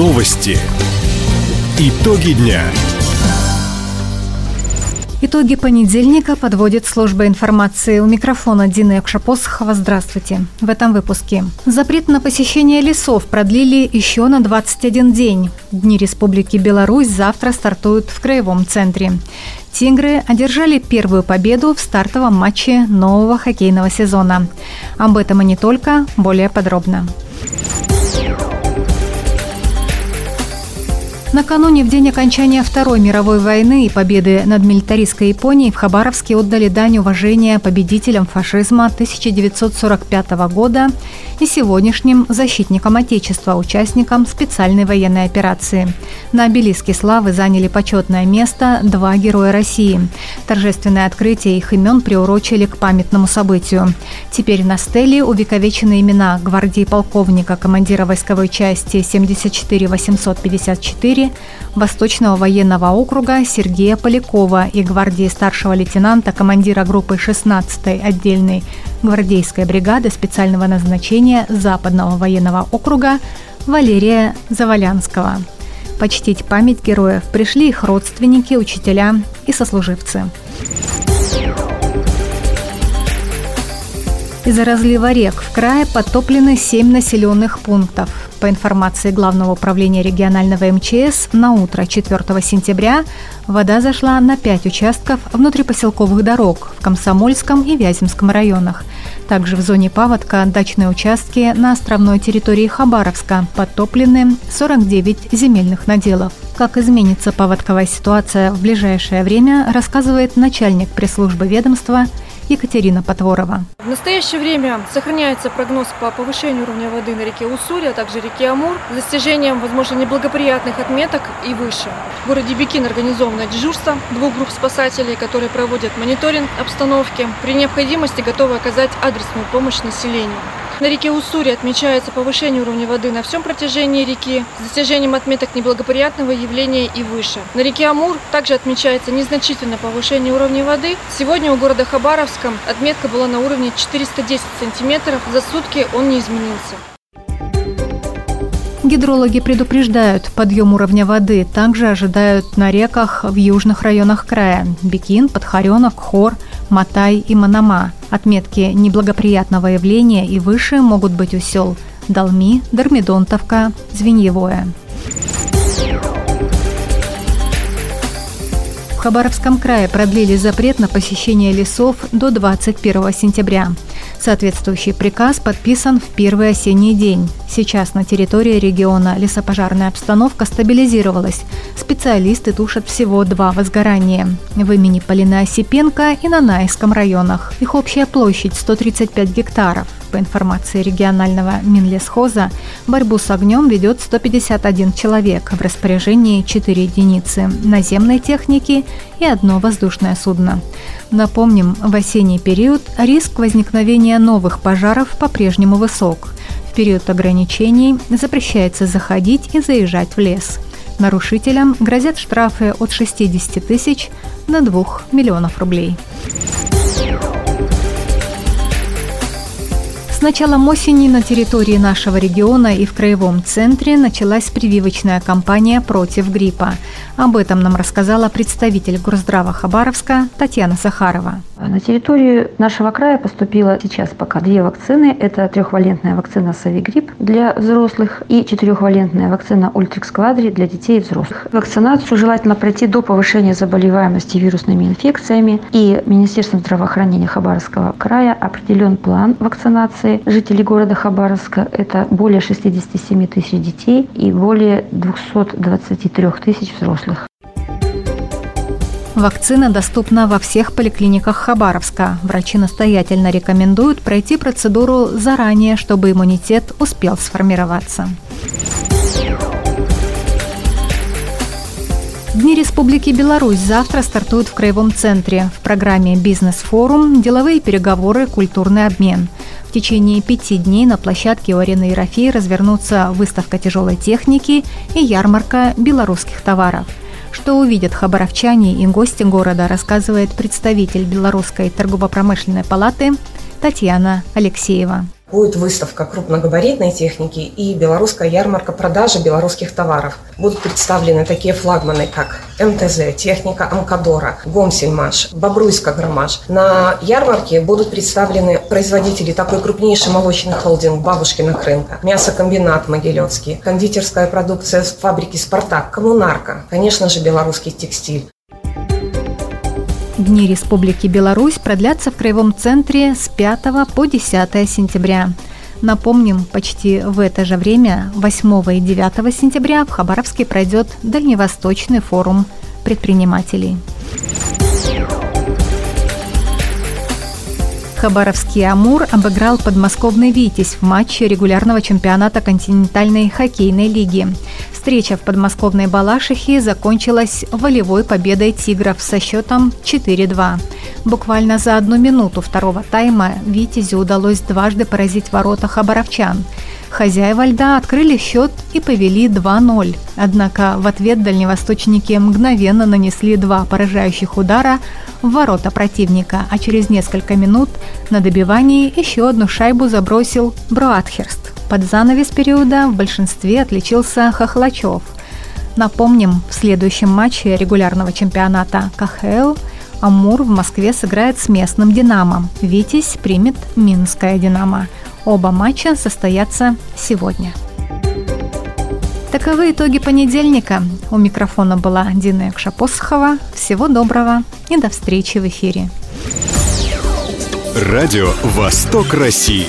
Новости. Итоги дня. Итоги понедельника подводит служба информации. У микрофона Дина Якшапосхова. Здравствуйте. В этом выпуске. Запрет на посещение лесов продлили еще на 21 день. Дни Республики Беларусь завтра стартуют в Краевом центре. «Тигры» одержали первую победу в стартовом матче нового хоккейного сезона. Об этом и не только, более подробно. Накануне, в день окончания Второй мировой войны и победы над милитаристской Японией, в Хабаровске отдали дань уважения победителям фашизма 1945 года и сегодняшним защитникам Отечества, участникам специальной военной операции. На обелиске славы заняли почетное место два героя России. Торжественное открытие их имен приурочили к памятному событию. Теперь на стеле увековечены имена гвардии полковника, командира войсковой части 74 854 4 Восточного военного округа Сергея Полякова и гвардии старшего лейтенанта, командира группы 16-й отдельной гвардейской бригады специального назначения Западного военного округа Валерия Завалянского. Почтить память героев пришли их родственники, учителя и сослуживцы. Из-за разлива рек в крае подтоплены семь населенных пунктов. По информации Главного управления регионального МЧС, на утро 4 сентября вода зашла на пять участков внутрипоселковых дорог в Комсомольском и Вяземском районах. Также в зоне паводка дачные участки на островной территории Хабаровска подтоплены 49 земельных наделов. Как изменится паводковая ситуация в ближайшее время, рассказывает начальник пресс-службы ведомства Екатерина Потворова. В настоящее время сохраняется прогноз по повышению уровня воды на реке Уссури, а также реке Амур с достижением, возможно, неблагоприятных отметок и выше. В городе Бикин организовано дежурство двух групп спасателей, которые проводят мониторинг обстановки. При необходимости готовы оказать адресную помощь населению. На реке Уссури отмечается повышение уровня воды на всем протяжении реки с достижением отметок неблагоприятного явления и выше. На реке Амур также отмечается незначительное повышение уровня воды. Сегодня у города Хабаровска отметка была на уровне 410 сантиметров. За сутки он не изменился. Гидрологи предупреждают, подъем уровня воды также ожидают на реках в южных районах края – Бикин, Подхаренок, Хор, Матай и Манама. Отметки неблагоприятного явления и выше могут быть у сел Далми, Дормидонтовка, Звеньевое. В Хабаровском крае продлили запрет на посещение лесов до 21 сентября. Соответствующий приказ подписан в первый осенний день. Сейчас на территории региона лесопожарная обстановка стабилизировалась. Специалисты тушат всего два возгорания в имени Полина Осипенко и на Найском районах. Их общая площадь 135 гектаров. По информации регионального Минлесхоза, борьбу с огнем ведет 151 человек, в распоряжении 4 единицы наземной техники и одно воздушное судно. Напомним, в осенний период риск возникновения новых пожаров по-прежнему высок. В период ограничений запрещается заходить и заезжать в лес. Нарушителям грозят штрафы от 60 тысяч до 2 миллионов рублей. С началом осени на территории нашего региона и в краевом центре началась прививочная кампания против гриппа. Об этом нам рассказала представитель Горздрава Хабаровска Татьяна Сахарова. На территории нашего края поступило сейчас пока две вакцины. Это трехвалентная вакцина Совигрипп для взрослых и четырехвалентная вакцина Ультрикс Квадри для детей и взрослых. Вакцинацию желательно пройти до повышения заболеваемости вирусными инфекциями. И Министерством здравоохранения Хабаровского края определен план вакцинации жителей города Хабаровска. Это более 67 тысяч детей и более 223 тысяч взрослых. Вакцина доступна во всех поликлиниках Хабаровска. Врачи настоятельно рекомендуют пройти процедуру заранее, чтобы иммунитет успел сформироваться. Дни Республики Беларусь завтра стартуют в Краевом центре. В программе «Бизнес-форум» деловые переговоры, культурный обмен. В течение пяти дней на площадке у арены Ерофеи развернутся выставка тяжелой техники и ярмарка белорусских товаров – что увидят хабаровчане и гости города, рассказывает представитель Белорусской торгово-промышленной палаты Татьяна Алексеева. Будет выставка крупногабаритной техники и белорусская ярмарка продажи белорусских товаров. Будут представлены такие флагманы, как МТЗ, техника Амкадора, Гомсельмаш, Бобруйска Громаш. На ярмарке будут представлены производители такой крупнейший молочный холдинг Бабушкина рынка, мясокомбинат Могилевский, кондитерская продукция фабрики «Спартак», коммунарка, конечно же, белорусский текстиль. Дни Республики Беларусь продлятся в Краевом центре с 5 по 10 сентября. Напомним, почти в это же время, 8 и 9 сентября, в Хабаровске пройдет Дальневосточный форум предпринимателей. Хабаровский «Амур» обыграл подмосковный «Витязь» в матче регулярного чемпионата континентальной хоккейной лиги. Встреча в подмосковной Балашихе закончилась волевой победой «Тигров» со счетом 4-2. Буквально за одну минуту второго тайма «Витязю» удалось дважды поразить ворота хабаровчан. Хозяева льда открыли счет и повели 2-0. Однако в ответ дальневосточники мгновенно нанесли два поражающих удара в ворота противника, а через несколько минут на добивании еще одну шайбу забросил Бруатхерст. Под занавес периода в большинстве отличился Хохлачев. Напомним, в следующем матче регулярного чемпионата КХЛ Амур в Москве сыграет с местным «Динамо». «Витязь» примет «Минское Динамо». Оба матча состоятся сегодня. Таковы итоги понедельника. У микрофона была Дина Якшапосхова. Всего доброго и до встречи в эфире. Радио «Восток России».